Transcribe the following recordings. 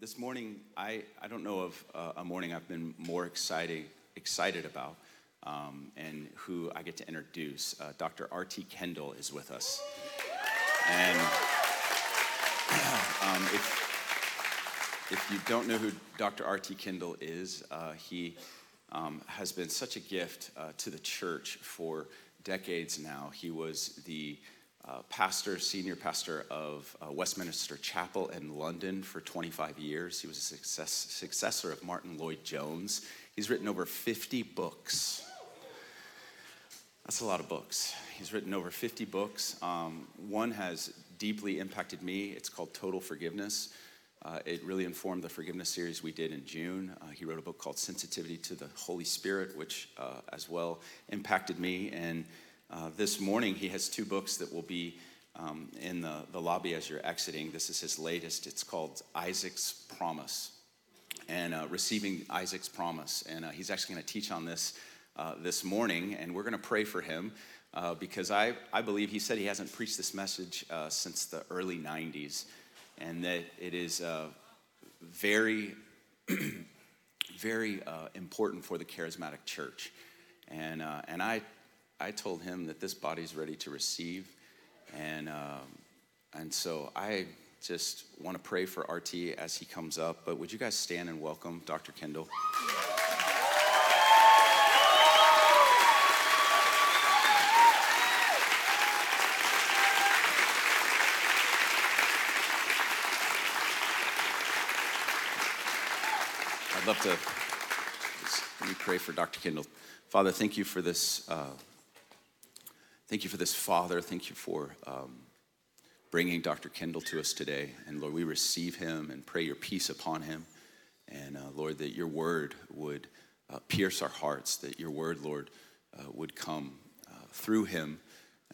this morning, I, I don't know of uh, a morning I've been more excited, excited about um, and who I get to introduce. Uh, Dr. R.T. Kendall is with us. And um, if, if you don't know who Dr. R.T. Kendall is, uh, he um, has been such a gift uh, to the church for decades now. He was the uh, pastor, senior pastor of uh, Westminster Chapel in London for 25 years. He was a success, successor of Martyn Lloyd-Jones. He's written over 50 books. That's a lot of books. He's written over 50 books. Um, one has deeply impacted me. It's called Total Forgiveness. Uh, it really informed the forgiveness series we did in June. Uh, he wrote a book called Sensitivity to the Holy Spirit, which uh, as well impacted me. And uh, this morning, he has two books that will be um, in the, the lobby as you're exiting. This is his latest. It's called Isaac's Promise and uh, Receiving Isaac's Promise. And uh, he's actually going to teach on this uh, this morning, and we're going to pray for him. Uh, because I, I believe he said he hasn't preached this message since the early 90s, and that it is very, very important for the charismatic church. And, and I I told him that this body's ready to receive. And, um, and so I just want to pray for RT as he comes up. But would you guys stand and welcome Dr. Kendall? I'd love to let me pray for Dr. Kendall. Father, thank you for this uh, Thank you for this, Father. Thank you for um, bringing Dr. Kendall to us today. And Lord, we receive him and pray your peace upon him. And uh, Lord, that your word would uh, pierce our hearts, that your word, Lord, uh, would come uh, through him,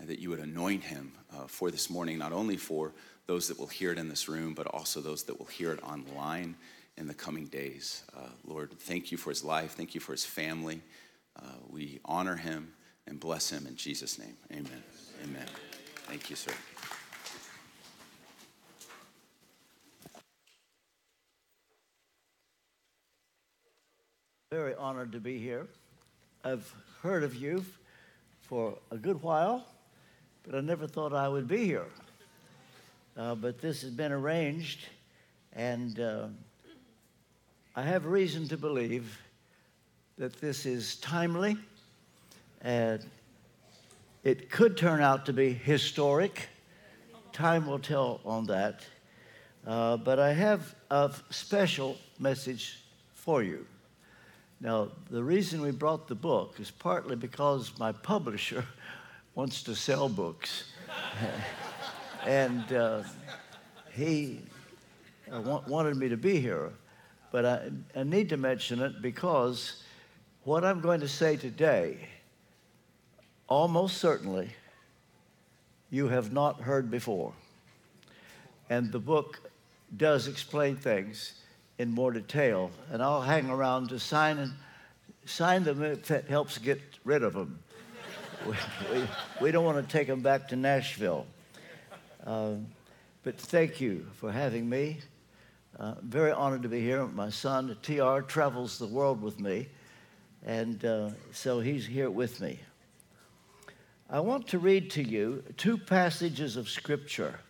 that you would anoint him uh, for this morning, not only for those that will hear it in this room, but also those that will hear it online in the coming days. Uh, Lord, thank you for his life. Thank you for his family. we honor him and bless him in Jesus' name. Amen. Amen. Thank you, sir. Very honored to be here. I've heard of you for a good while, but I never thought I would be here. Uh, but this has been arranged, and uh, I have reason to believe that this is timely and it could turn out to be historic. Time will tell on that. Uh, but I have a special message for you. Now, the reason we brought the book is partly because my publisher wants to sell books. and uh, he uh, wanted me to be here. But I, I need to mention it because what I'm going to say today almost certainly you have not heard before. And the book does explain things in more detail. And I'll hang around to sign, and, sign them if that helps get rid of them. we, we, we, don't want to take them back to Nashville. Um, but thank you for having me. Uh, very honored to be here. My son, TR, travels the world with me, and uh, so he's here with me. I want to read to you two passages of Scripture.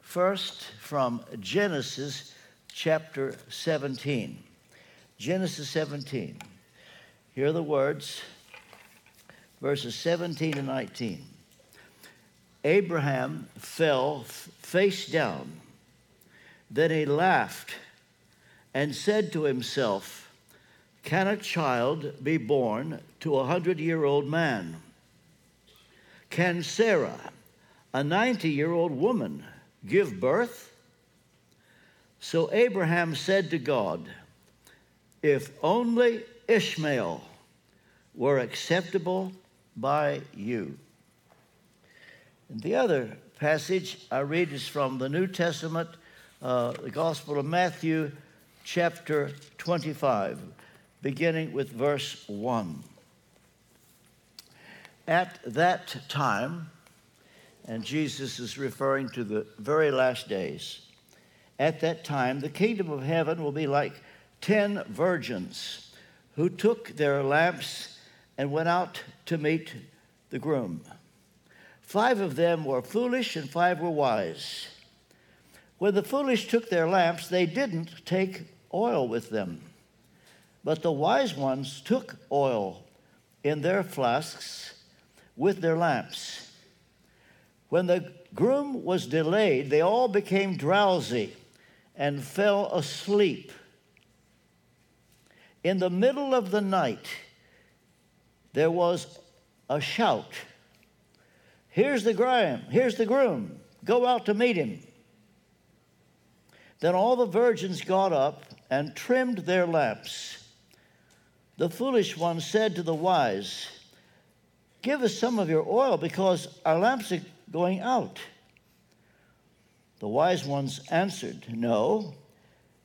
First, from Genesis chapter 17. Genesis 17. Here are the words, verses 17 and 19. Abraham fell face down. Then he laughed and said to himself, Can a child be born to a hundred year old man? Can Sarah, a 90 year old woman, give birth? So Abraham said to God, If only Ishmael were acceptable by you. And the other passage I read is from the New Testament, uh, the Gospel of Matthew, chapter 25, beginning with verse 1. At that time, and Jesus is referring to the very last days, at that time, the kingdom of heaven will be like ten virgins who took their lamps and went out to meet the groom. Five of them were foolish and five were wise. When the foolish took their lamps, they didn't take oil with them. But the wise ones took oil in their flasks with their lamps. When the groom was delayed, they all became drowsy and fell asleep. In the middle of the night, there was a shout Here's the groom, here's the groom, go out to meet him. Then all the virgins got up and trimmed their lamps. The foolish one said to the wise, Give us some of your oil because our lamps are going out. The wise ones answered, No,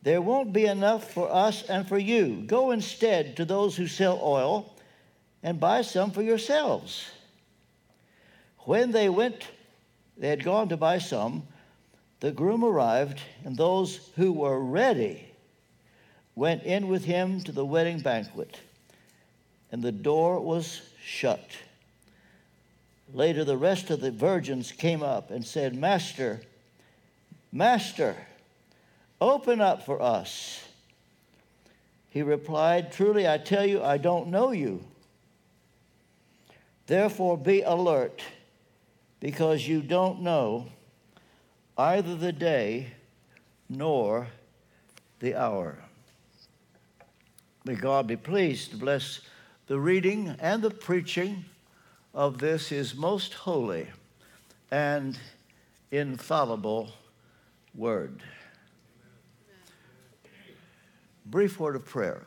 there won't be enough for us and for you. Go instead to those who sell oil and buy some for yourselves. When they went, they had gone to buy some, the groom arrived, and those who were ready went in with him to the wedding banquet, and the door was shut. Later, the rest of the virgins came up and said, Master, Master, open up for us. He replied, Truly, I tell you, I don't know you. Therefore, be alert, because you don't know either the day nor the hour. May God be pleased to bless the reading and the preaching of this, his most holy and infallible word. Brief word of prayer.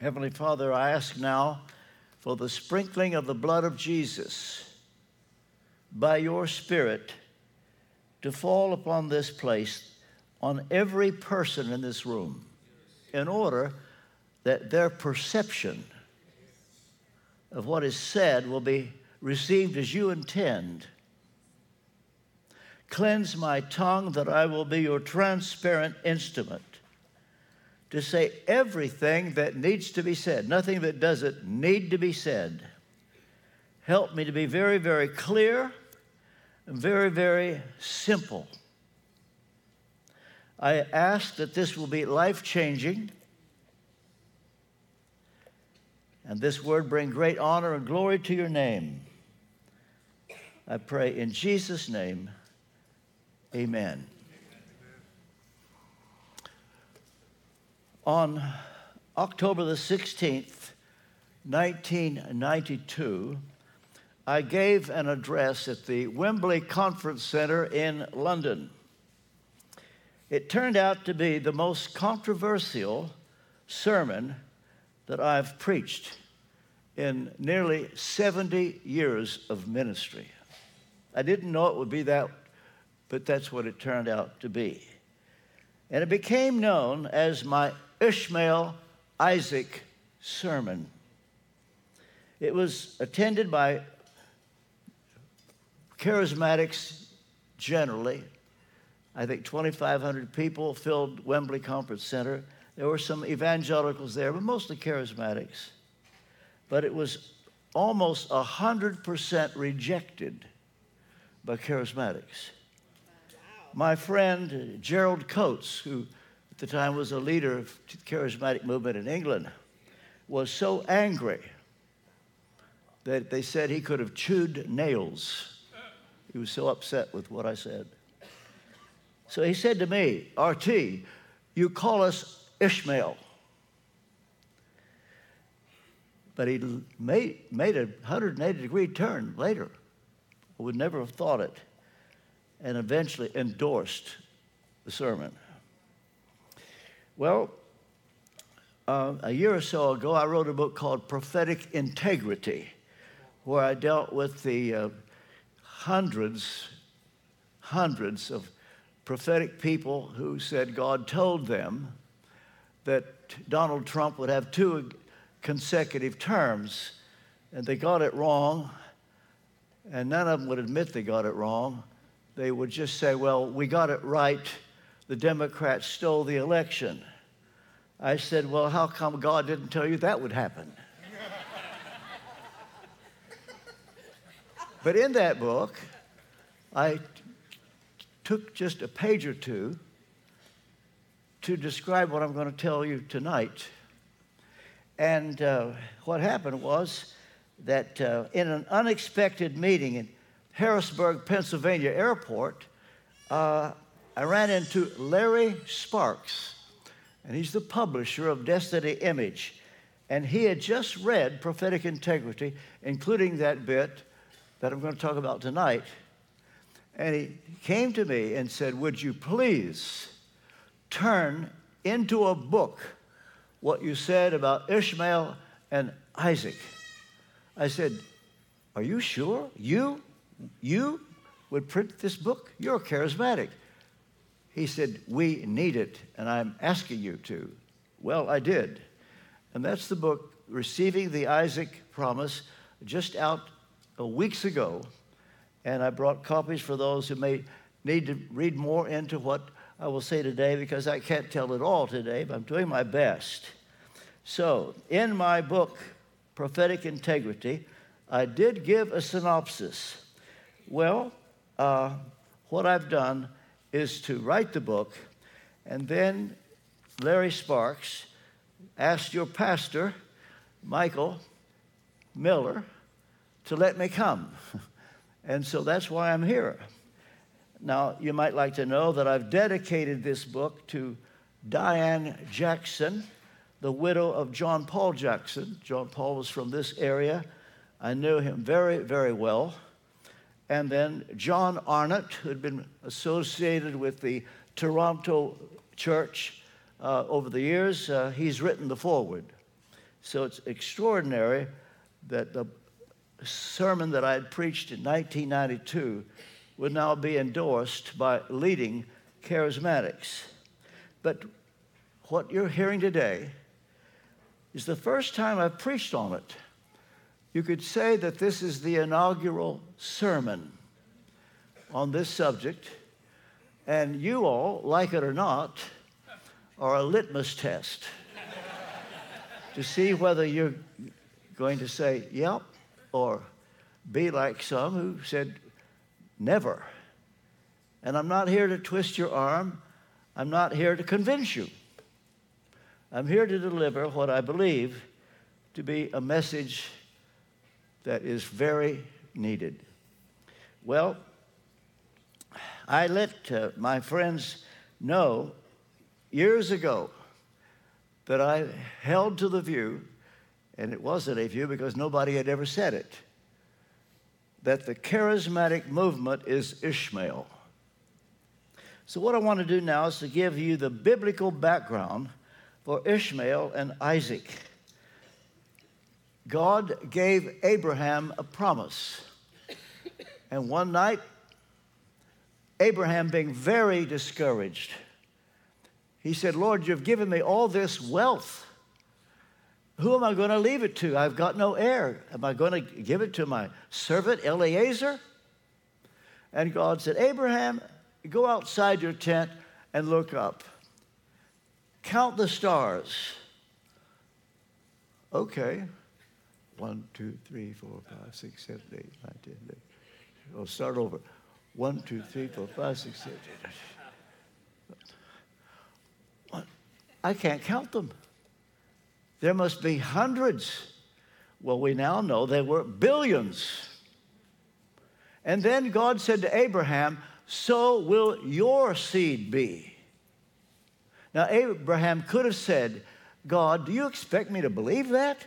Heavenly Father, I ask now for the sprinkling of the blood of Jesus by your Spirit to fall upon this place, on every person in this room, in order that their perception of what is said will be received as you intend. Cleanse my tongue that I will be your transparent instrument to say everything that needs to be said, nothing that doesn't need to be said. Help me to be very, very clear and very, very simple. I ask that this will be life changing and this word bring great honor and glory to your name. I pray in Jesus' name, amen. On October the 16th, 1992, I gave an address at the Wembley Conference Center in London. It turned out to be the most controversial sermon that I've preached in nearly 70 years of ministry. I didn't know it would be that, but that's what it turned out to be. And it became known as my Ishmael Isaac sermon. It was attended by charismatics generally. I think 2,500 people filled Wembley Conference Center. There were some evangelicals there, but mostly charismatics. But it was almost 100% rejected by charismatics. My friend Gerald Coates, who at the time was a leader of the charismatic movement in England, was so angry that they said he could have chewed nails. He was so upset with what I said. So he said to me, RT, you call us Ishmael. But he made, made a 180 degree turn later. I would never have thought it. And eventually endorsed the sermon. Well, uh, a year or so ago, I wrote a book called Prophetic Integrity, where I dealt with the uh, hundreds, hundreds of prophetic people who said God told them that Donald Trump would have two consecutive terms, and they got it wrong, and none of them would admit they got it wrong, they would just say, Well, we got it right. The Democrats stole the election. I said, Well, how come God didn't tell you that would happen? but in that book, I t- took just a page or two to describe what I'm going to tell you tonight. And uh, what happened was that uh, in an unexpected meeting in Harrisburg, Pennsylvania airport, uh, I ran into Larry Sparks, and he's the publisher of Destiny Image. And he had just read Prophetic Integrity, including that bit that I'm going to talk about tonight. And he came to me and said, Would you please turn into a book what you said about Ishmael and Isaac? I said, Are you sure? You? You would print this book? You're charismatic. He said, We need it, and I'm asking you to. Well, I did. And that's the book, Receiving the Isaac Promise, just out weeks ago. And I brought copies for those who may need to read more into what I will say today because I can't tell it all today, but I'm doing my best. So, in my book, Prophetic Integrity, I did give a synopsis. Well, uh, what I've done is to write the book, and then Larry Sparks asked your pastor, Michael Miller, to let me come. And so that's why I'm here. Now, you might like to know that I've dedicated this book to Diane Jackson, the widow of John Paul Jackson. John Paul was from this area. I knew him very, very well and then John Arnott, who had been associated with the Toronto church uh, over the years, uh, he's written the foreword. So it's extraordinary that the sermon that I had preached in 1992 would now be endorsed by leading charismatics. But what you're hearing today is the first time I've preached on it. You could say that this is the inaugural sermon on this subject, and you all, like it or not, are a litmus test to see whether you're going to say, yep, or be like some who said, never. And I'm not here to twist your arm. I'm not here to convince you. I'm here to deliver what I believe to be a message that is very needed. Well, I let uh, my friends know years ago that I held to the view, and it wasn't a view because nobody had ever said it, that the charismatic movement is Ishmael. So, what I want to do now is to give you the biblical background for Ishmael and Isaac. God gave Abraham a promise. And one night, Abraham, being very discouraged, he said, Lord, you've given me all this wealth. Who am I going to leave it to? I've got no heir. Am I going to give it to my servant Eliezer? And God said, Abraham, go outside your tent and look up. Count the stars. Okay. One, two, three, four, five, six, seven, eight, nine, ten. I'll start over. One, two, three, four, five, six, seven, eight. One. I can't count them. There must be hundreds. Well, we now know there were billions. And then God said to Abraham, So will your seed be. Now, Abraham could have said, God, do you expect me to believe that?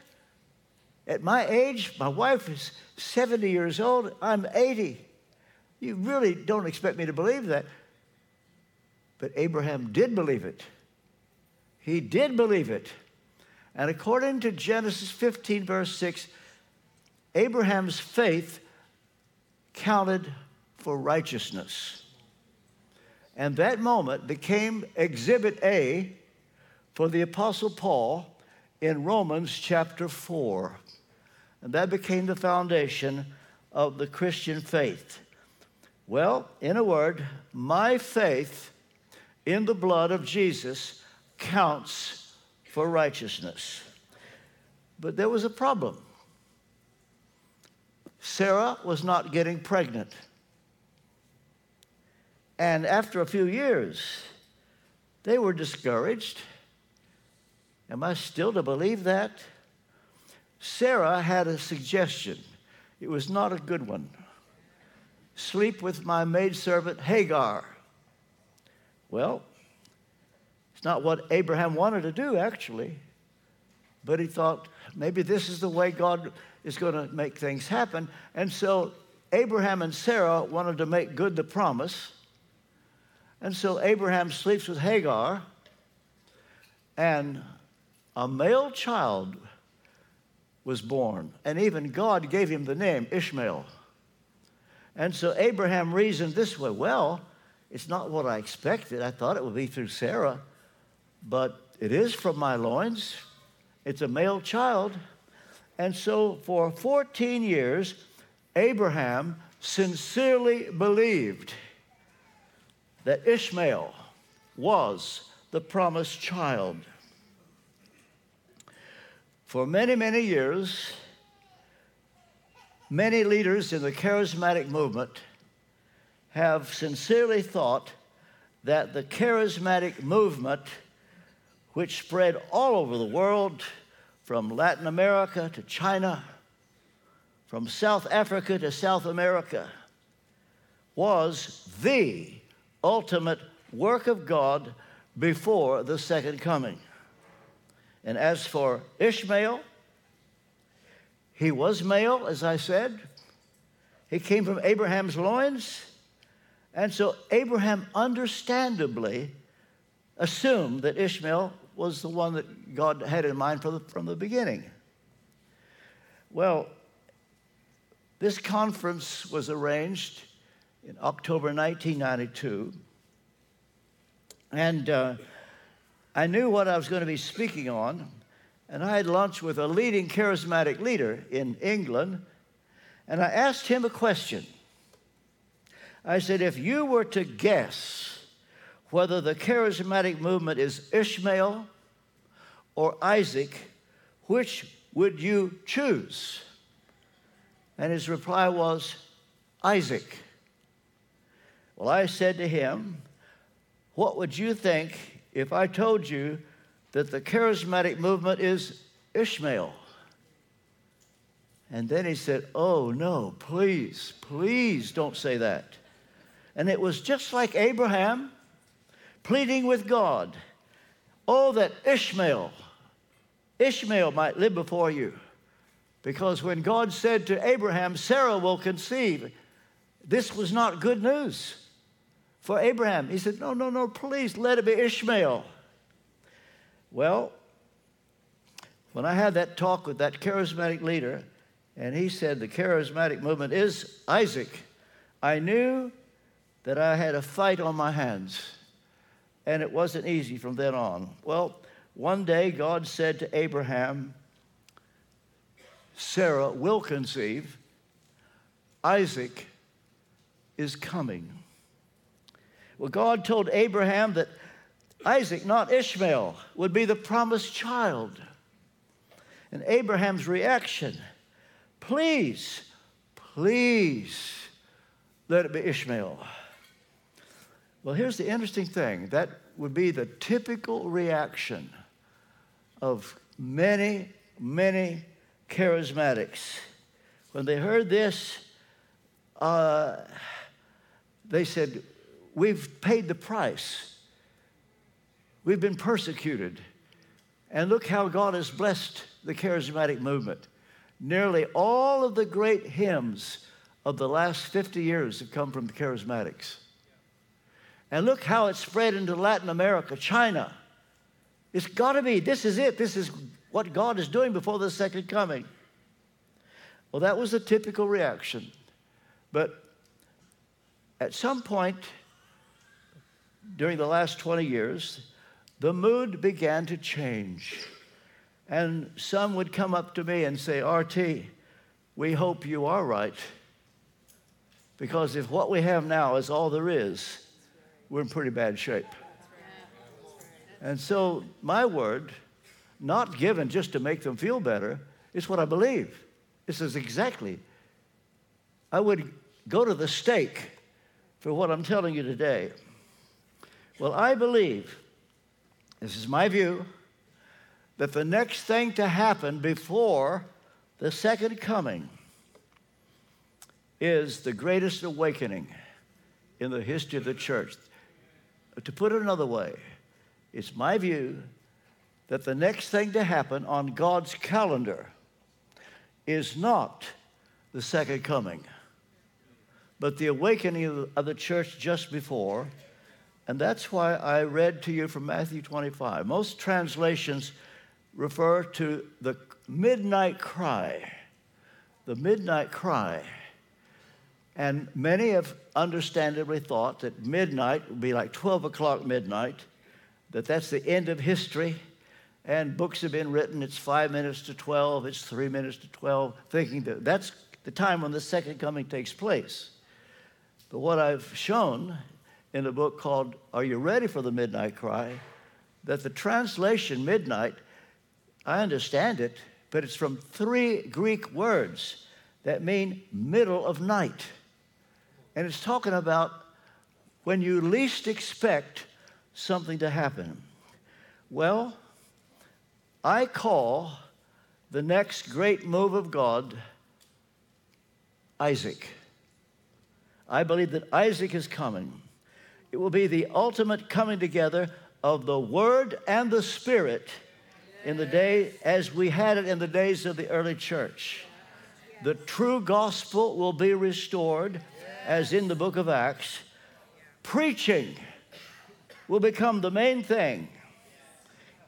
At my age, my wife is 70 years old, I'm 80. You really don't expect me to believe that. But Abraham did believe it. He did believe it. And according to Genesis 15, verse 6, Abraham's faith counted for righteousness. And that moment became exhibit A for the Apostle Paul in Romans chapter 4. And that became the foundation of the Christian faith. Well, in a word, my faith in the blood of Jesus counts for righteousness. But there was a problem. Sarah was not getting pregnant. And after a few years, they were discouraged. Am I still to believe that? Sarah had a suggestion. It was not a good one. Sleep with my maidservant Hagar. Well, not what Abraham wanted to do, actually. But he thought, maybe this is the way God is going to make things happen. And so Abraham and Sarah wanted to make good the promise. And so Abraham sleeps with Hagar, and a male child was born. And even God gave him the name Ishmael. And so Abraham reasoned this way well, it's not what I expected. I thought it would be through Sarah, but it is from my loins. It's a male child. And so for 14 years, Abraham sincerely believed that Ishmael was the promised child. For many, many years, many leaders in the charismatic movement have sincerely thought that the charismatic movement, which spread all over the world, from Latin America to China, from South Africa to South America, was the ultimate work of God before the second coming. And as for Ishmael, he was male, as I said. He came from Abraham's loins. And so Abraham understandably assumed that Ishmael was the one that God had in mind the, from the beginning. Well, this conference was arranged in October 1992. And uh, I knew what I was going to be speaking on. And I had lunch with a leading charismatic leader in England. And I asked him a question. I said, if you were to guess whether the charismatic movement is Ishmael or Isaac, which would you choose? And his reply was, Isaac. Well, I said to him, What would you think if I told you that the charismatic movement is Ishmael? And then he said, Oh, no, please, please don't say that. And it was just like Abraham pleading with God. Oh, that Ishmael, Ishmael might live before you. Because when God said to Abraham, Sarah will conceive, this was not good news for Abraham. He said, No, no, no, please let it be Ishmael. Well, when I had that talk with that charismatic leader, and he said the charismatic movement is Isaac, I knew that I had a fight on my hands, and it wasn't easy from then on. Well, one day God said to Abraham, Sarah will conceive, Isaac is coming. Well, God told Abraham that Isaac, not Ishmael, would be the promised child. And Abraham's reaction, please, please let it be Ishmael. Well, here's the interesting thing that would be the typical reaction of many, many charismatics. When they heard this, uh, they said, We've paid the price. We've been persecuted. And look how God has blessed the charismatic movement. Nearly all of the great hymns of the last 50 years have come from the charismatics. And look how it spread into Latin America, China. It's got to be, this is it. This is what God is doing before the second coming. Well, that was a typical reaction. But at some point during the last 20 years, the mood began to change. And some would come up to me and say, RT, we hope you are right. Because if what we have now is all there is, we're in pretty bad shape. And so, my word, not given just to make them feel better, is what I believe. This is exactly. I would go to the stake for what I'm telling you today. Well, I believe, this is my view, that the next thing to happen before the second coming is the greatest awakening in the history of the church. To put it another way, it's my view that the next thing to happen on God's calendar is not the second coming, but the awakening of the church just before. And that's why I read to you from Matthew 25. Most translations refer to the midnight cry. The midnight cry. And many have understandably thought that midnight would be like 12 o'clock midnight, that that's the end of history. And books have been written, it's five minutes to 12, it's three minutes to 12, thinking that that's the time when the second coming takes place. But what I've shown in a book called Are You Ready for the Midnight Cry? that the translation midnight, I understand it, but it's from three Greek words that mean middle of night. And it's talking about when you least expect something to happen. Well, I call the next great move of God Isaac. I believe that Isaac is coming. It will be the ultimate coming together of the Word and the Spirit in the day as we had it in the days of the early church. The true gospel will be restored as in the book of Acts. Preaching will become the main thing.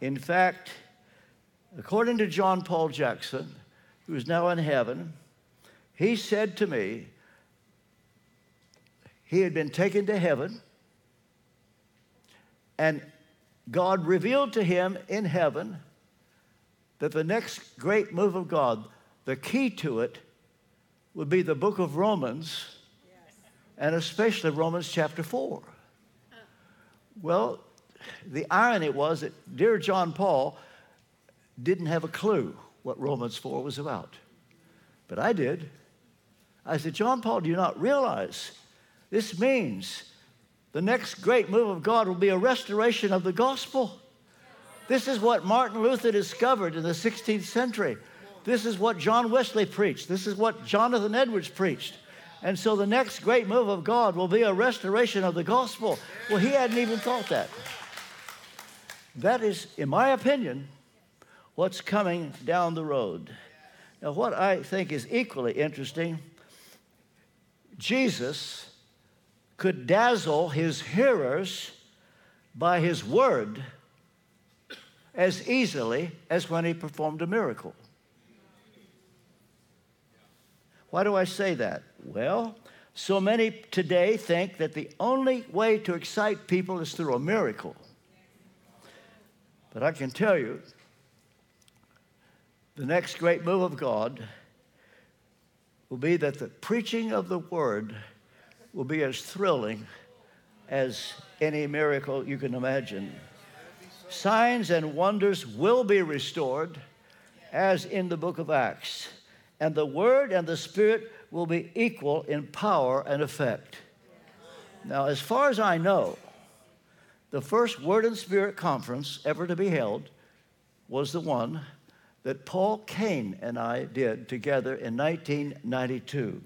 In fact, according to John Paul Jackson, who is now in heaven, he said to me, he had been taken to heaven, and God revealed to him in heaven that the next great move of God, the key to it, would be the book of Romans, and especially Romans chapter 4. Well, the irony was that dear John Paul didn't have a clue what Romans 4 was about. But I did. I said, John Paul, do you not realize this means the next great move of God will be a restoration of the gospel? This is what Martin Luther discovered in the 16th century. This is what John Wesley preached. This is what Jonathan Edwards preached. And so the next great move of God will be a restoration of the gospel. Well, he hadn't even thought that. That is, in my opinion, what's coming down the road. Now, what I think is equally interesting Jesus could dazzle his hearers by his word as easily as when he performed a miracle. Why do I say that? Well, so many today think that the only way to excite people is through a miracle. But I can tell you, the next great move of God will be that the preaching of the word will be as thrilling as any miracle you can imagine. Signs and wonders will be restored as in the book of Acts, and the word and the spirit will be equal in power and effect. Now, as far as I know, the first Word and Spirit conference ever to be held was the one that Paul Cain and I did together in 1992.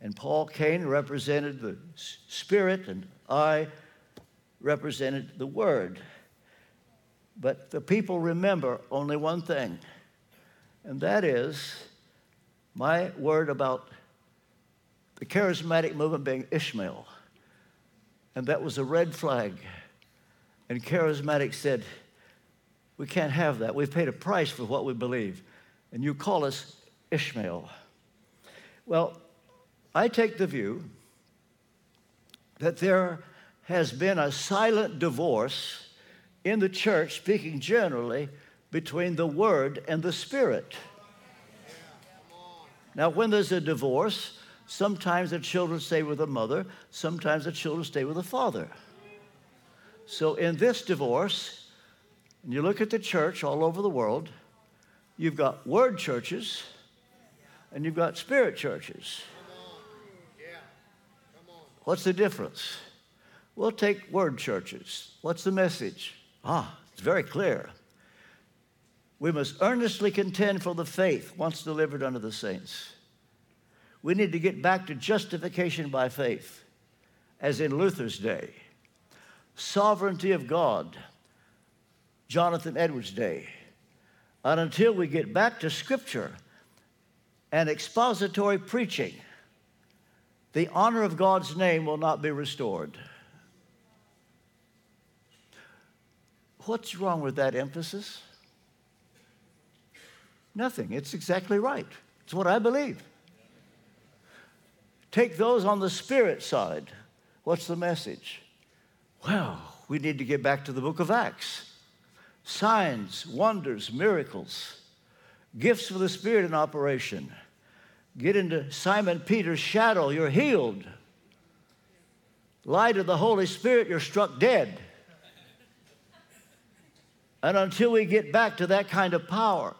And Paul Cain represented the Spirit, and I represented the Word. But the people remember only one thing, and that is my word about the charismatic movement being Ishmael. And that was a red flag. And charismatic said, We can't have that. We've paid a price for what we believe. And you call us Ishmael. Well, I take the view that there has been a silent divorce in the church, speaking generally, between the Word and the Spirit. Now, when there's a divorce, Sometimes the children stay with the mother, sometimes the children stay with the father. So in this divorce, and you look at the church all over the world, you've got word churches and you've got spirit churches. What's the difference? We'll take word churches. What's the message? Ah, it's very clear. We must earnestly contend for the faith once delivered unto the saints. We need to get back to justification by faith, as in Luther's day. Sovereignty of God, Jonathan Edwards' day. And until we get back to Scripture and expository preaching, the honor of God's name will not be restored. What's wrong with that emphasis? Nothing. It's exactly right. It's what I believe. Take those on the spirit side. What's the message? Well, we need to get back to the book of Acts. Signs, wonders, miracles, gifts for the Spirit in operation. Get into Simon Peter's shadow, you're healed. Light of the Holy Spirit, you're struck dead. And until we get back to that kind of power,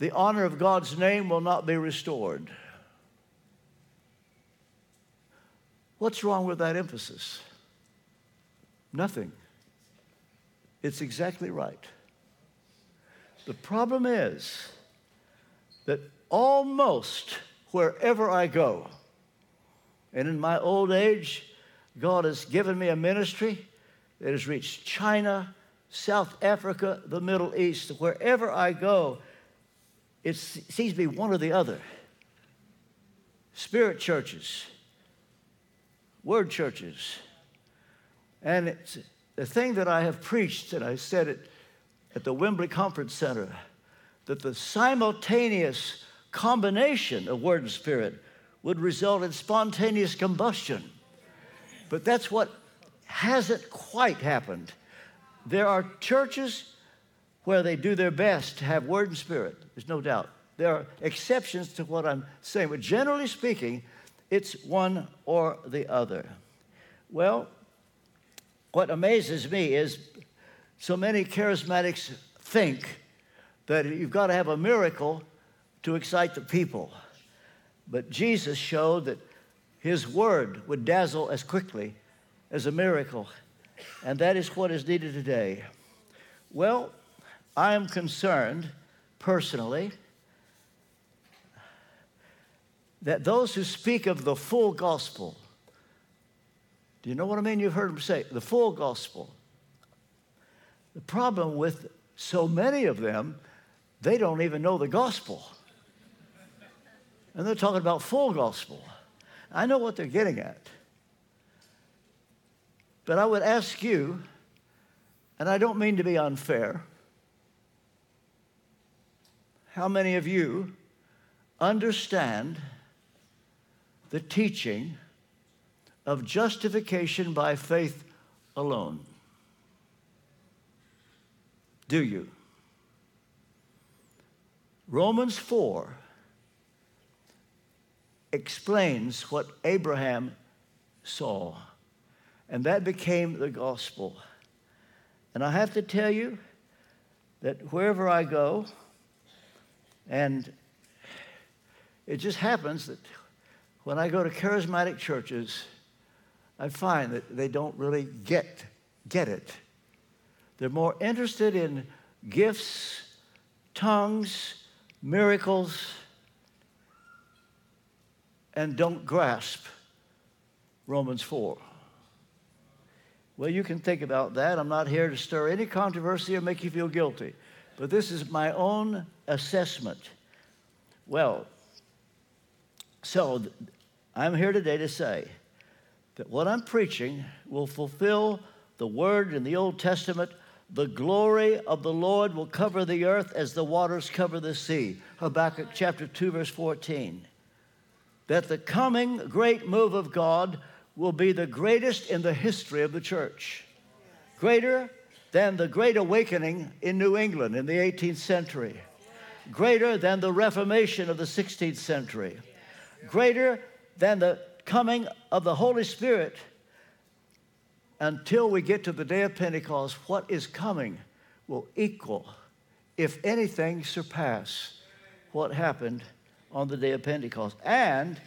the honor of God's name will not be restored. What's wrong with that emphasis? Nothing. It's exactly right. The problem is that almost wherever I go, and in my old age, God has given me a ministry that has reached China, South Africa, the Middle East. Wherever I go, it seems to be one or the other. Spirit churches, word churches. And it's the thing that I have preached, and I said it at the Wembley Conference Center, that the simultaneous combination of word and spirit would result in spontaneous combustion. But that's what hasn't quite happened. There are churches where they do their best to have word and spirit. There's no doubt. There are exceptions to what I'm saying, but generally speaking, it's one or the other. Well, what amazes me is so many charismatics think that you've got to have a miracle to excite the people. But Jesus showed that his word would dazzle as quickly as a miracle. And that is what is needed today. Well, I am concerned personally that those who speak of the full gospel, do you know what I mean? You've heard them say the full gospel. The problem with so many of them, they don't even know the gospel. And they're talking about full gospel. I know what they're getting at. But I would ask you, and I don't mean to be unfair, how many of you understand the teaching of justification by faith alone? Do you? Romans 4 explains what Abraham saw, and that became the gospel. And I have to tell you that wherever I go, and it just happens that when I go to charismatic churches, I find that they don't really get, get it. They're more interested in gifts, tongues, miracles, and don't grasp Romans 4. Well, you can think about that. I'm not here to stir any controversy or make you feel guilty. But this is my own assessment. Well, so I'm here today to say that what I'm preaching will fulfill the word in the Old Testament the glory of the Lord will cover the earth as the waters cover the sea. Habakkuk chapter 2, verse 14. That the coming great move of God will be the greatest in the history of the church. Greater than the Great Awakening in New England in the 18th century, greater than the Reformation of the 16th century, greater than the coming of the Holy Spirit until we get to the day of Pentecost, what is coming will equal, if anything, surpass what happened on the day of Pentecost. And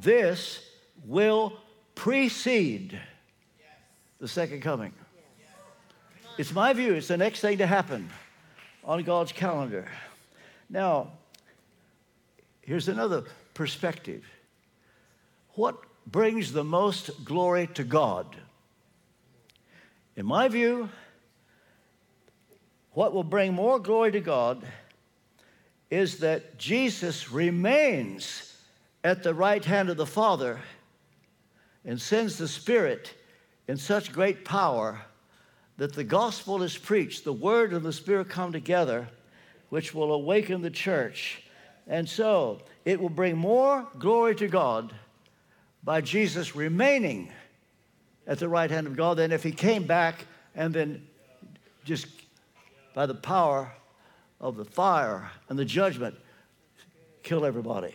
this will precede the second coming. It's my view, it's the next thing to happen on God's calendar. Now, here's another perspective. What brings the most glory to God? In my view, what will bring more glory to God is that Jesus remains at the right hand of the Father and sends the Spirit in such great power that the gospel is preached, the word and the spirit come together, which will awaken the church. And so it will bring more glory to God by Jesus remaining at the right hand of God than if he came back and then just by the power of the fire and the judgment kill everybody.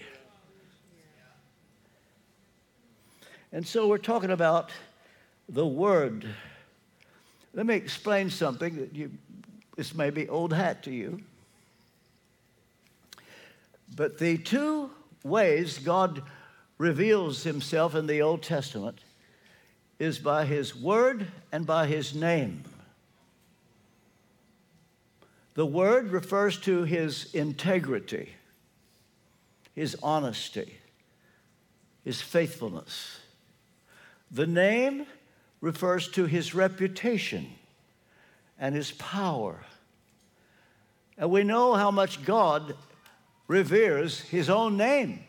And so we're talking about the Word. Let me explain something that you, this may be old hat to you. But the two ways God reveals himself in the Old Testament is by his word and by his name. The word refers to his integrity, his honesty, his faithfulness. The name refers to his reputation and his power. And we know how much God reveres his own name.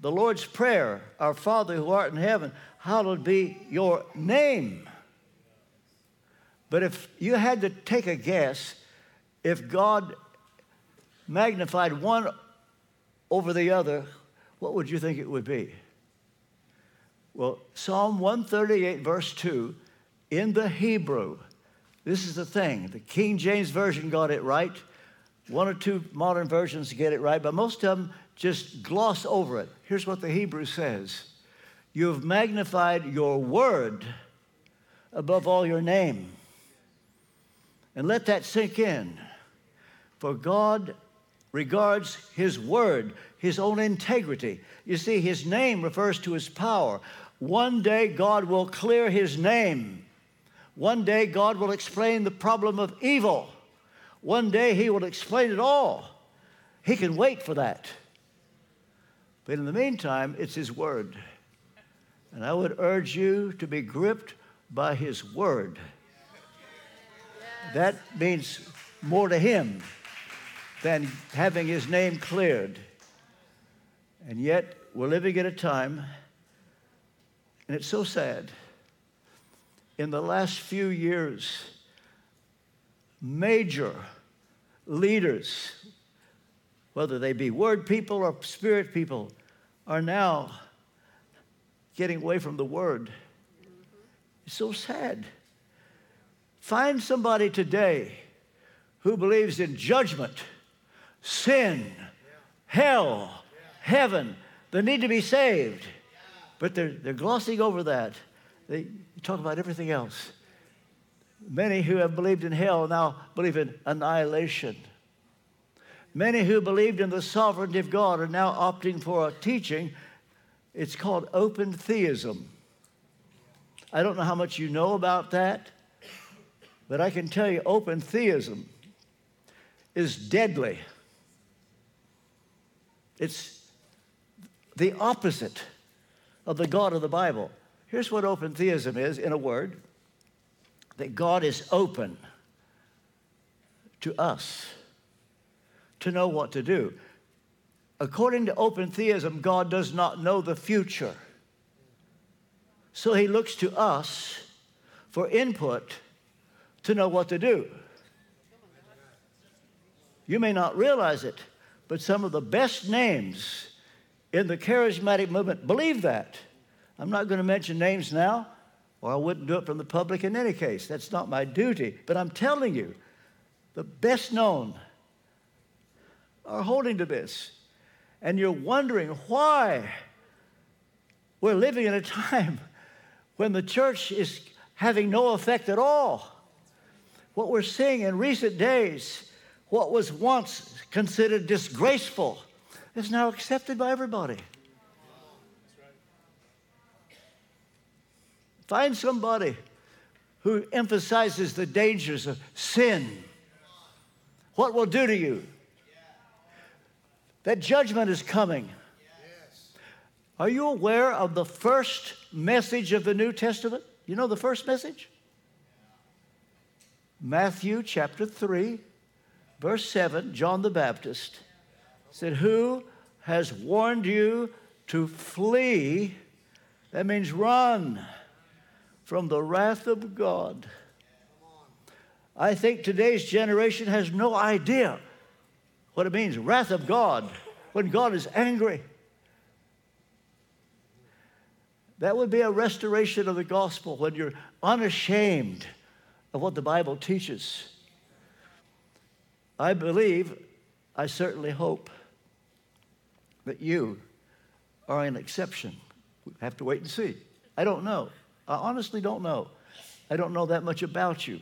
The Lord's Prayer, Our Father who art in heaven, hallowed be your name. But if you had to take a guess, if God magnified one over the other, what would you think it would be? Well, Psalm 138, verse 2, in the Hebrew, this is the thing. The King James Version got it right. One or two modern versions get it right, but most of them just gloss over it. Here's what the Hebrew says You have magnified your word above all your name. And let that sink in. For God regards his word, his own integrity. You see, his name refers to his power. One day God will clear his name. One day God will explain the problem of evil. One day he will explain it all. He can wait for that. But in the meantime, it's his word. And I would urge you to be gripped by his word. That means more to him than having his name cleared. And yet, we're living at a time and it's so sad. In the last few years, major leaders, whether they be word people or spirit people, are now getting away from the word. It's so sad. Find somebody today who believes in judgment, sin, hell, heaven, the need to be saved but they're, they're glossing over that. They talk about everything else. Many who have believed in hell now believe in annihilation. Many who believed in the sovereignty of God are now opting for a teaching. It's called open theism. I don't know how much you know about that, but I can tell you open theism is deadly. It's the opposite of the God of the Bible. Here's what open theism is in a word that God is open to us to know what to do. According to open theism, God does not know the future. So he looks to us for input to know what to do. You may not realize it, but some of the best names in the charismatic movement believe that. I'm not going to mention names now, or I wouldn't do it from the public in any case. That's not my duty. But I'm telling you, the best known are holding to this. and you're wondering why we're living in a time when the church is having no effect at all. What we're seeing in recent days, what was once considered disgraceful, is now accepted by everybody. Find somebody who emphasizes the dangers of sin. What will do to you? That judgment is coming. Are you aware of the first message of the New Testament? You know the first message? Matthew chapter 3, verse 7, John the Baptist said, Who has warned you to flee? That means run from the wrath of God. I think today's generation has no idea what it means wrath of God, when God is angry. That would be a restoration of the gospel when you're unashamed of what the Bible teaches. I believe, I certainly hope, that you are an exception. We have to wait and see. I don't know. I honestly don't know. I don't know that much about you.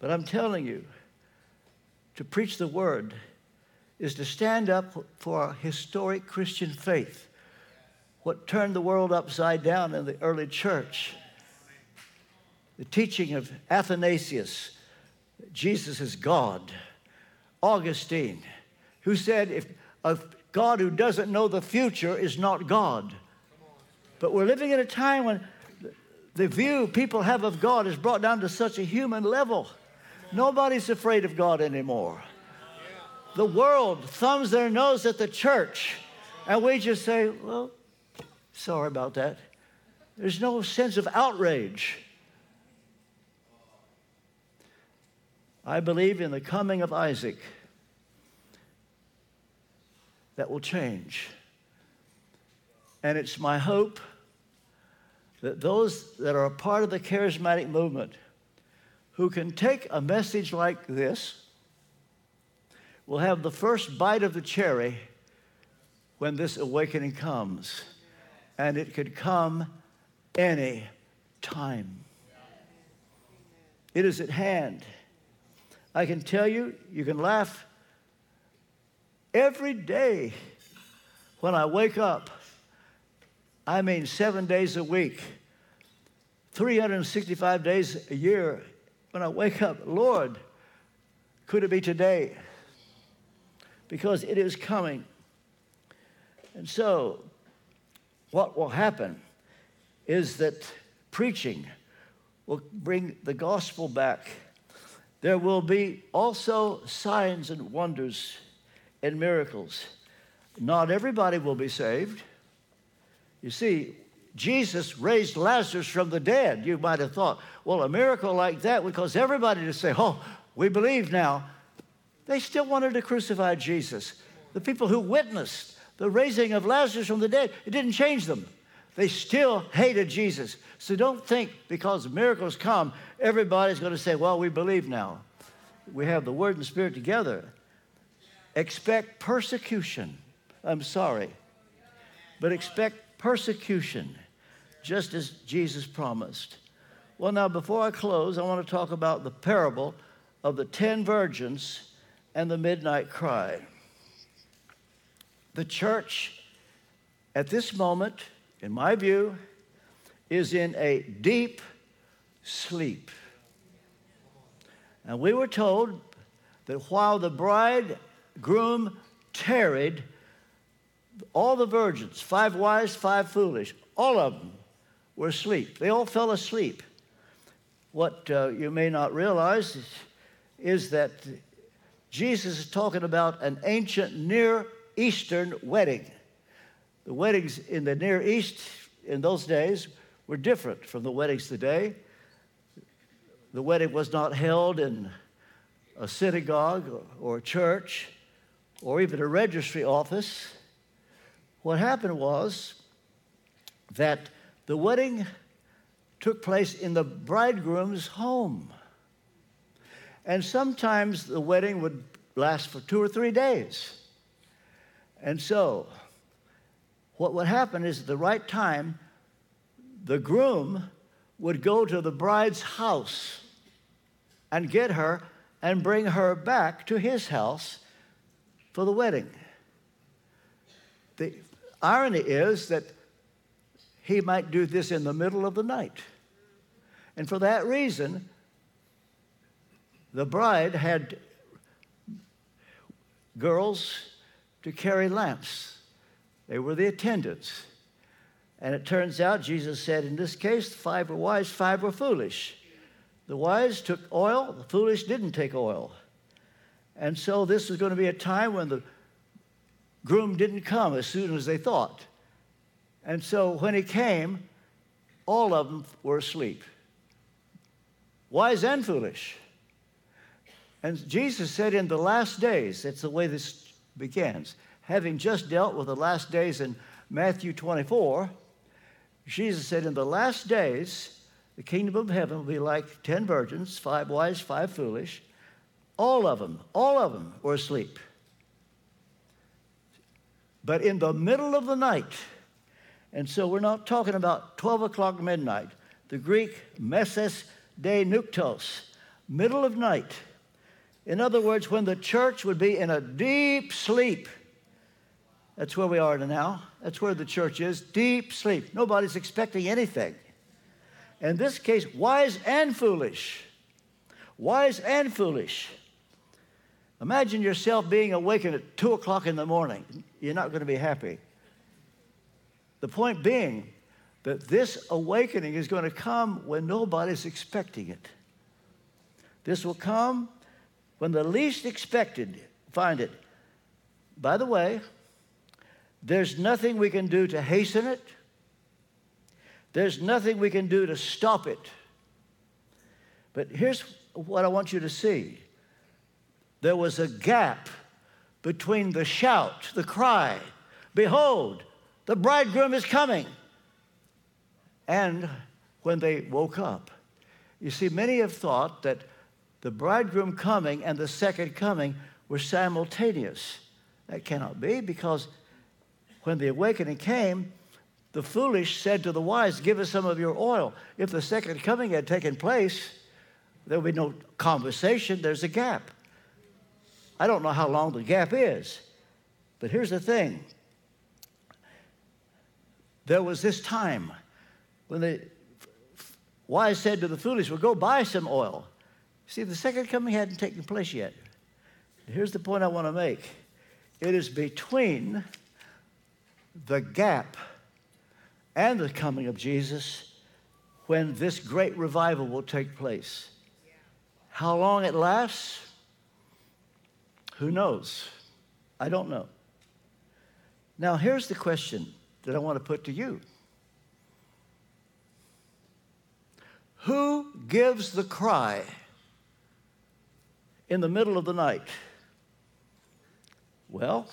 But I'm telling you, to preach the word is to stand up for a historic Christian faith. What turned the world upside down in the early church. The teaching of Athanasius, Jesus is God. Augustine, who said, if a God who doesn't know the future is not God. But we're living in a time when the view people have of God is brought down to such a human level. Nobody's afraid of God anymore. The world thumbs their nose at the church, and we just say, well, sorry about that. There's no sense of outrage. I believe in the coming of Isaac that will change. And it's my hope that those that are a part of the charismatic movement who can take a message like this will have the first bite of the cherry when this awakening comes. And it could come any time. It is at hand. I can tell you, you can laugh every day when I wake up. I mean, seven days a week, 365 days a year. When I wake up, Lord, could it be today? Because it is coming. And so, what will happen is that preaching will bring the gospel back. There will be also signs and wonders and miracles. Not everybody will be saved. You see, Jesus raised Lazarus from the dead. You might have thought, well, a miracle like that would cause everybody to say, oh, we believe now. They still wanted to crucify Jesus. The people who witnessed the raising of Lazarus from the dead, it didn't change them. They still hated Jesus. So don't think because miracles come, everybody's going to say, well, we believe now. We have the Word and Spirit together. Expect persecution. I'm sorry. But expect persecution, just as Jesus promised. Well, now, before I close, I want to talk about the parable of the ten virgins and the midnight cry. The church, at this moment, in my view, is in a deep sleep. And we were told that while the bridegroom tarried, all the virgins, five wise, five foolish, all of them were asleep. They all fell asleep. What uh, you may not realize is, is that Jesus is talking about an ancient Near Eastern wedding. The weddings in the Near East in those days were different from the weddings today. The wedding was not held in a synagogue or, a church or even a registry office. What happened was that the wedding took place in the bridegroom's home. And sometimes the wedding would last for two or three days. And so, what would happen is at the right time, the groom would go to the bride's house and get her and bring her back to his house for the wedding. The irony is that he might do this in the middle of the night. And for that reason, the bride had girls to carry lamps. They were the attendants. And it turns out, Jesus said, in this case, five were wise, five were foolish. The wise took oil, the foolish didn't take oil. And so this was going to be a time when the groom didn't come as soon as they thought. And so when he came, all of them were asleep, wise and foolish. And Jesus said, in the last days, that's the way this begins. Having just dealt with the last days in Matthew 24, Jesus said, in the last days, the kingdom of heaven will be like ten virgins, five wise, five foolish. All of them, all of them were asleep. But in the middle of the night, and so we're not talking about 12 o'clock midnight, the Greek meses de nuktos, middle of night. In other words, when the church would be in a deep sleep. That's where we are now. That's where the church is, deep sleep. Nobody's expecting anything. In this case, wise and foolish. Wise and foolish. Imagine yourself being awakened at 2 o'clock in the morning. You're not going to be happy. The point being that this awakening is going to come when nobody's expecting it. This will come when the least expected find it. By the way, there's nothing we can do to hasten it. There's nothing we can do to stop it. But here's what I want you to see there was a gap between the shout, the cry, Behold, the bridegroom is coming, and when they woke up. You see, many have thought that the bridegroom coming and the second coming were simultaneous. That cannot be because when the awakening came, the foolish said to the wise, Give us some of your oil. If the second coming had taken place, there would be no conversation. There's a gap. I don't know how long the gap is, but here's the thing there was this time when the wise said to the foolish, Well, go buy some oil. See, the second coming hadn't taken place yet. Here's the point I want to make it is between the gap and the coming of Jesus when this great revival will take place. How long it lasts? Who knows? I don't know. Now, here's the question that I want to put to you Who gives the cry in the middle of the night? Well,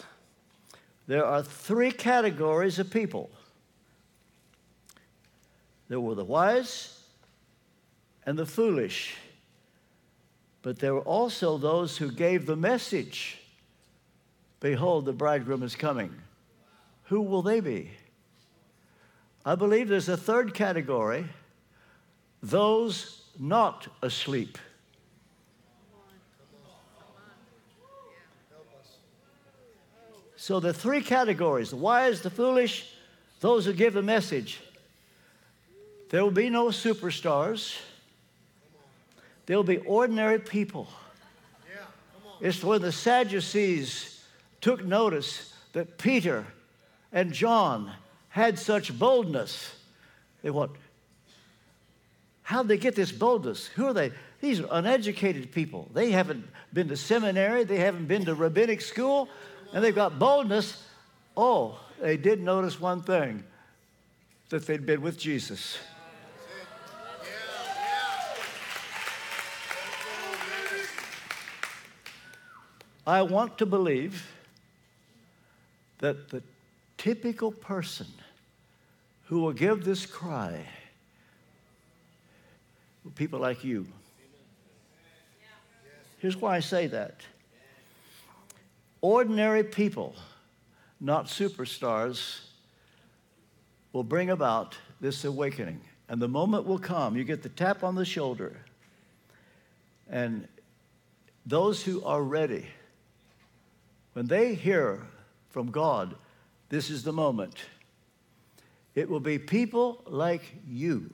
there are three categories of people there were the wise and the foolish, but there were also those who gave the message Behold, the bridegroom is coming. Who will they be? I believe there's a third category those not asleep. So the three categories the wise, the foolish, those who give the message. There will be no superstars. There will be ordinary people. It's when the Sadducees took notice that Peter and John had such boldness. They what? How'd they get this boldness? Who are they? These are uneducated people. They haven't been to seminary, they haven't been to rabbinic school, and they've got boldness. Oh, they did notice one thing that they'd been with Jesus. I want to believe that the typical person who will give this cry people like you. Here's why I say that ordinary people not superstars, will bring about this awakening. And the moment will come, you get the tap on the shoulder, and those who are ready, when they hear from God, this is the moment. It will be people like you.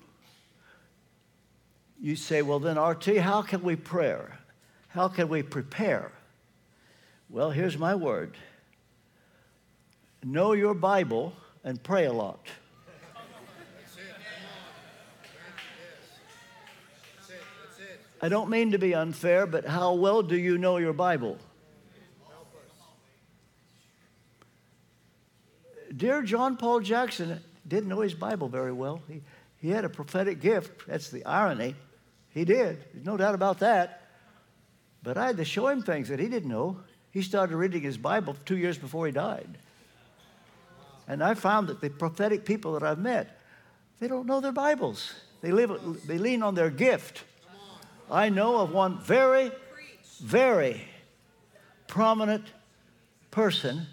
You say, well, then, RT, how can we pray? How can we prepare? Well, here's my word know your Bible and pray a lot. I don't mean to be unfair, but how well do you know your Bible? Dear John Paul Jackson didn't know his Bible very well. He, he had a prophetic gift. That's the irony. He did. There's no doubt about that. But I had to show him things that he didn't know. He started reading his Bible two years before he died. And I found that the prophetic people that I've met, they don't know their Bibles. They, live, they lean on their gift. I know of one very, very prominent person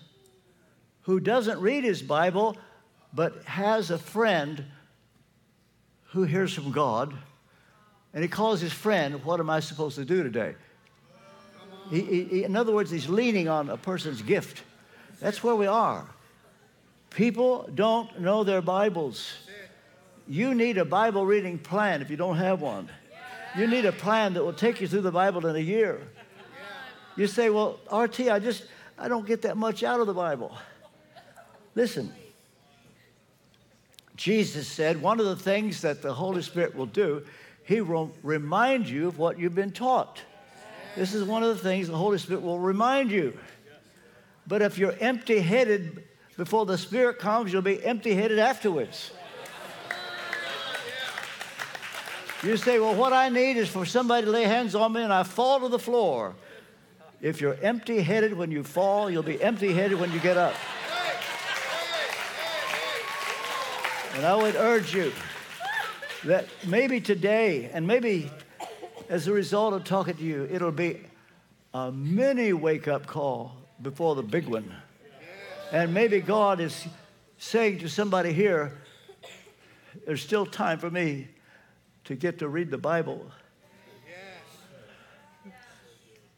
who doesn't read his Bible, but has a friend who hears from God, and he calls his friend, What am I supposed to do today? He, he, in other words, he's leaning on a person's gift. That's where we are. People don't know their Bibles. You need a Bible reading plan if you don't have one. You need a plan that will take you through the Bible in a year. You say, Well, RT, I just, I don't get that much out of the Bible. Listen, Jesus said one of the things that the Holy Spirit will do, He will remind you of what you've been taught. This is one of the things the Holy Spirit will remind you. But if you're empty headed before the Spirit comes, you'll be empty headed afterwards. You say, Well, what I need is for somebody to lay hands on me and I fall to the floor. If you're empty headed when you fall, you'll be empty headed when you get up. And I would urge you that maybe today, and maybe as a result of talking to you, it'll be a mini wake up call before the big one. And maybe God is saying to somebody here, there's still time for me to get to read the Bible.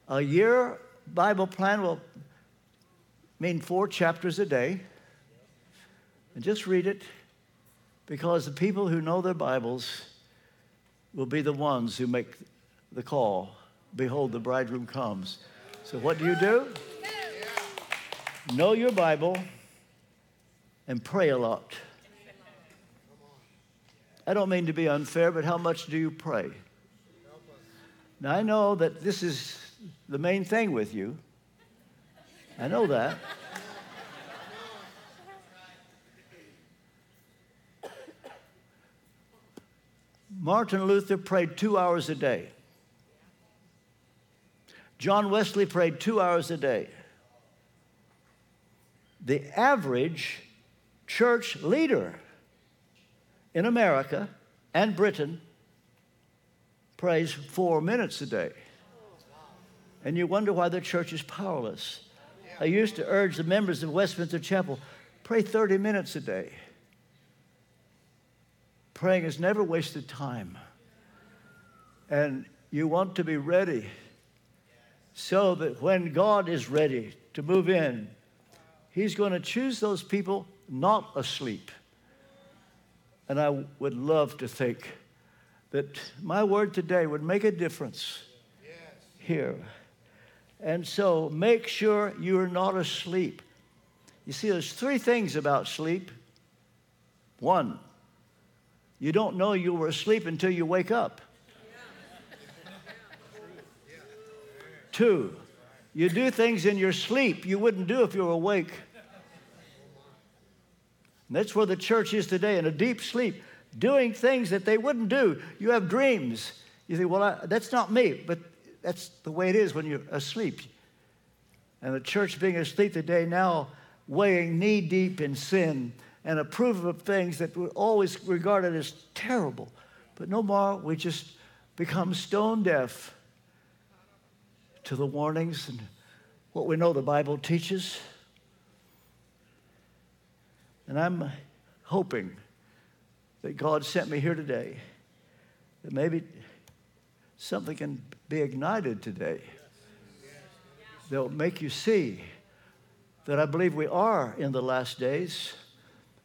A year Bible plan will mean four chapters a day. And just read it because the people who know their Bibles will be the ones who make the call Behold, the bridegroom comes. So, what do you do? Know your Bible and pray a lot. I don't mean to be unfair, but how much do you pray? Now, I know that this is the main thing with you. I know that. Martin Luther prayed two hours a day. John Wesley prayed two hours a day. The average church leader in America and Britain prays four minutes a day. And you wonder why the church is powerless. I used to urge the members of Westminster Chapel pray 30 minutes a day. Praying is never wasted time. And you want to be ready so that when God is ready to move in, He's going to choose those people not asleep. And I would love to think that my word today would make a difference here. And so make sure you're not asleep. You see, there's three things about sleep. One, you don't know you were asleep until you wake up. Two, you do things in your sleep you wouldn't do if you were awake. And that's where the church is today, in a deep sleep, doing things that they wouldn't do. You have dreams. You think, well, I, that's not me, but that's the way it is when you're asleep. And the church being asleep today now, weighing knee deep in sin and approve of things that were always regarded as terrible. But no more, we just become stone deaf to the warnings and what we know the Bible teaches. And I'm hoping that God sent me here today, that maybe something can be ignited today that'll make you see that I believe we are in the last days.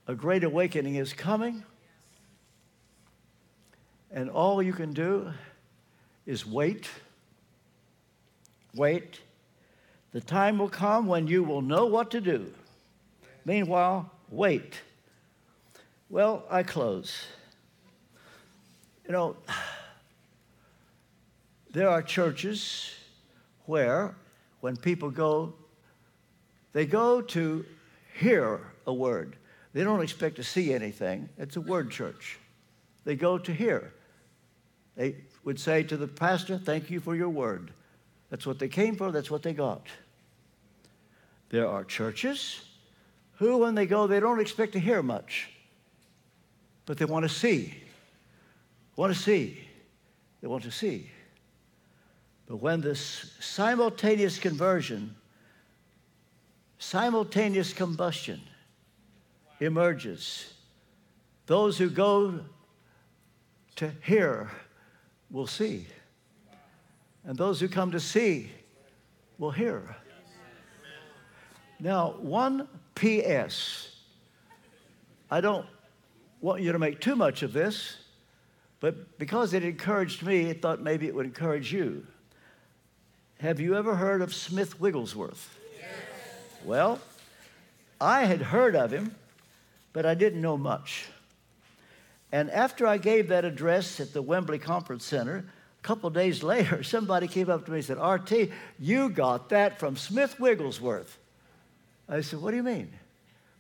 A great awakening is coming. And all you can do is wait. Wait. The time will come when you will know what to do. Meanwhile, wait. Well, I close. You know, there are churches where, when people go, they go to hear a word. They don't expect to see anything. It's a word church. They go to hear. They would say to the pastor, Thank you for your word. That's what they came for, that's what they got. There are churches who, when they go, they don't expect to hear much, but they want to see. Want to see. They want to see. But when this simultaneous conversion, simultaneous combustion emerges, those who go to hear will see. And those who come to see will hear. Now, one P.S. I don't want you to make too much of this, but because it encouraged me, I thought maybe it would encourage you. Have you ever heard of Smith Wigglesworth? Yes. Well, I had heard of him, but I didn't know much. And after I gave that address at the Wembley Conference Center, a couple days later, somebody came up to me and said, RT, you got that from Smith Wigglesworth. I said, What do you mean?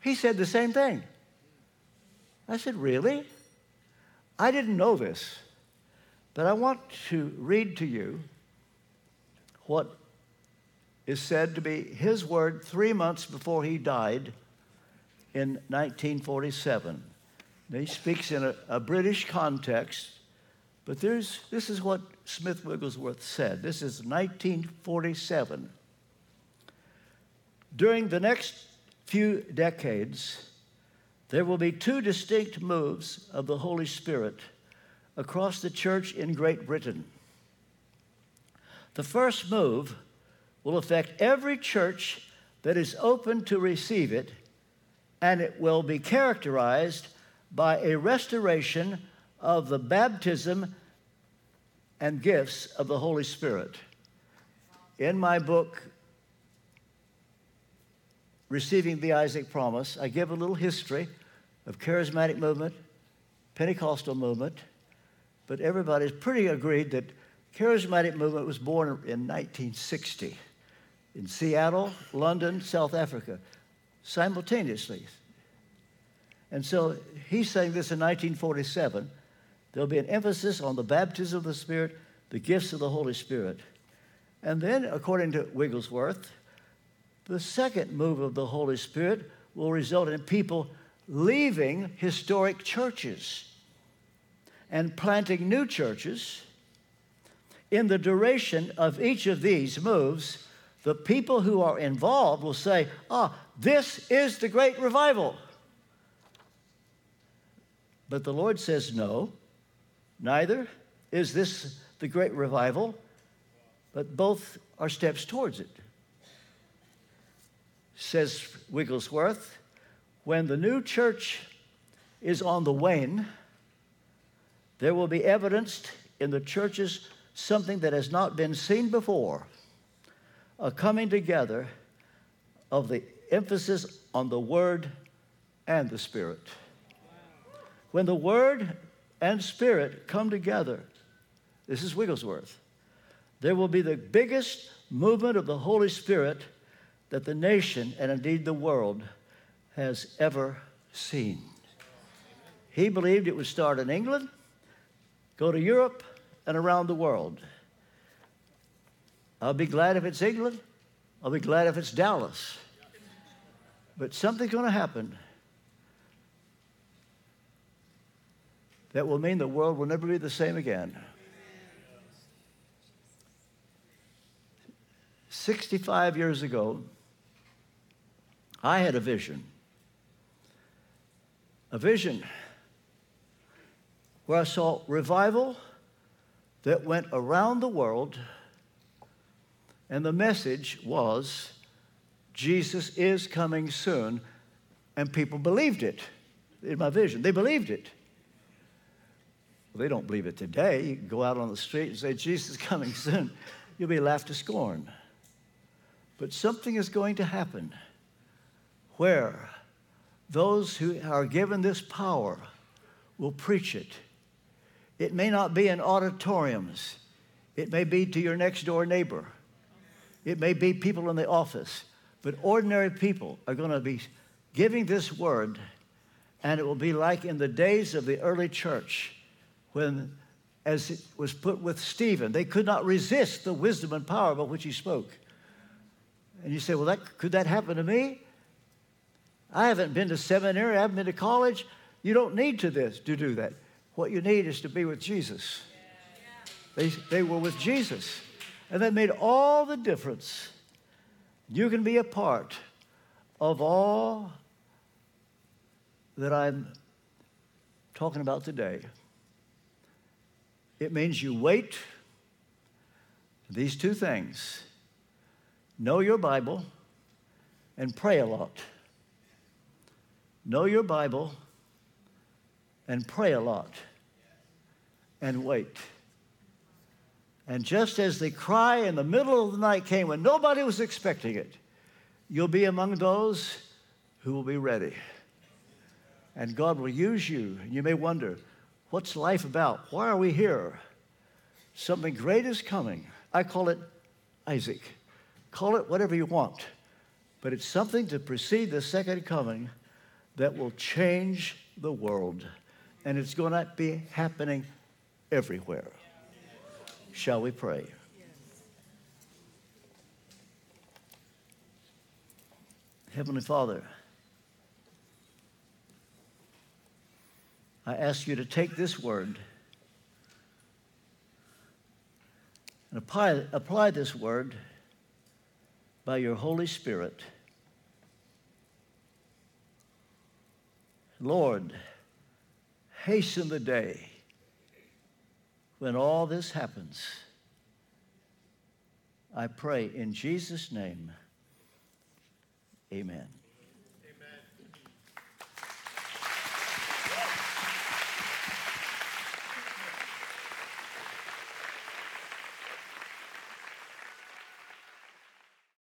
He said the same thing. I said, Really? I didn't know this, but I want to read to you what is said to be his word three months before he died in 1947. He speaks in a, a British context, but there's, this is what Smith Wigglesworth said. This is 1947. During the next few decades, there will be two distinct moves of the Holy Spirit across the church in Great Britain. The first move will affect every church that is open to receive it, and it will be characterized by a restoration of the baptism and gifts of the Holy Spirit. In my book, Receiving the Isaac Promise, I give a little history of charismatic movement, Pentecostal movement, but everybody's pretty agreed that charismatic movement was born in 1960 in Seattle, London, South Africa, simultaneously. And so he's saying this in 1947. There'll be an emphasis on the baptism of the Spirit, the gifts of the Holy Spirit. And then, according to Wigglesworth, the second move of the Holy Spirit will result in people leaving historic churches and planting new churches. In the duration of each of these moves, the people who are involved will say, Ah, this is the great revival. But the Lord says, No, neither is this the great revival, but both are steps towards it. Says Wigglesworth, when the new church is on the wane, there will be evidenced in the churches something that has not been seen before a coming together of the emphasis on the Word and the Spirit. When the Word and Spirit come together, this is Wigglesworth, there will be the biggest movement of the Holy Spirit that the nation and indeed the world has ever seen. He believed it would start in England, go to Europe, and around the world. I'll be glad if it's England. I'll be glad if it's Dallas. But something's going to happen that will mean the world will never be the same again. 65 years ago, I had a vision a vision where I saw revival that went around the world, and the message was Jesus is coming soon, and people believed it in my vision. They believed it. Well, they don't believe it today. You go out on the street and say, Jesus is coming soon. You'll be laughed to scorn. But something is going to happen where those who are given this power will preach it. It may not be in auditoriums, it may be to your next door neighbor, it may be people in the office, but ordinary people are going to be giving this word, and it will be like in the days of the early church when, as it was put with Stephen, they could not resist the wisdom and power by which he spoke. And you say, well, that, could that happen to me? I haven't been to seminary, I haven't been to college. You don't need to this to do that. What you need is to be with Jesus. They, they were with Jesus. And that made all the difference. You can be a part of all that I'm talking about today. It means you wait these two things know your Bible and pray a lot. Know your Bible and pray a lot and wait. And just as the cry in the middle of the night came when nobody was expecting it, you'll be among those who will be ready. And God will use you. And you may wonder, what's life about? Why are we here? Something great is coming. I call it Isaac. Call it whatever you want. But it's something to precede the second coming that will change the world. And it's going to be happening everywhere. Shall we pray? Heavenly Father, I ask you to take this word and apply, apply this word by your Holy Spirit. Lord, hasten the day when all this happens. I pray in Jesus' name, amen.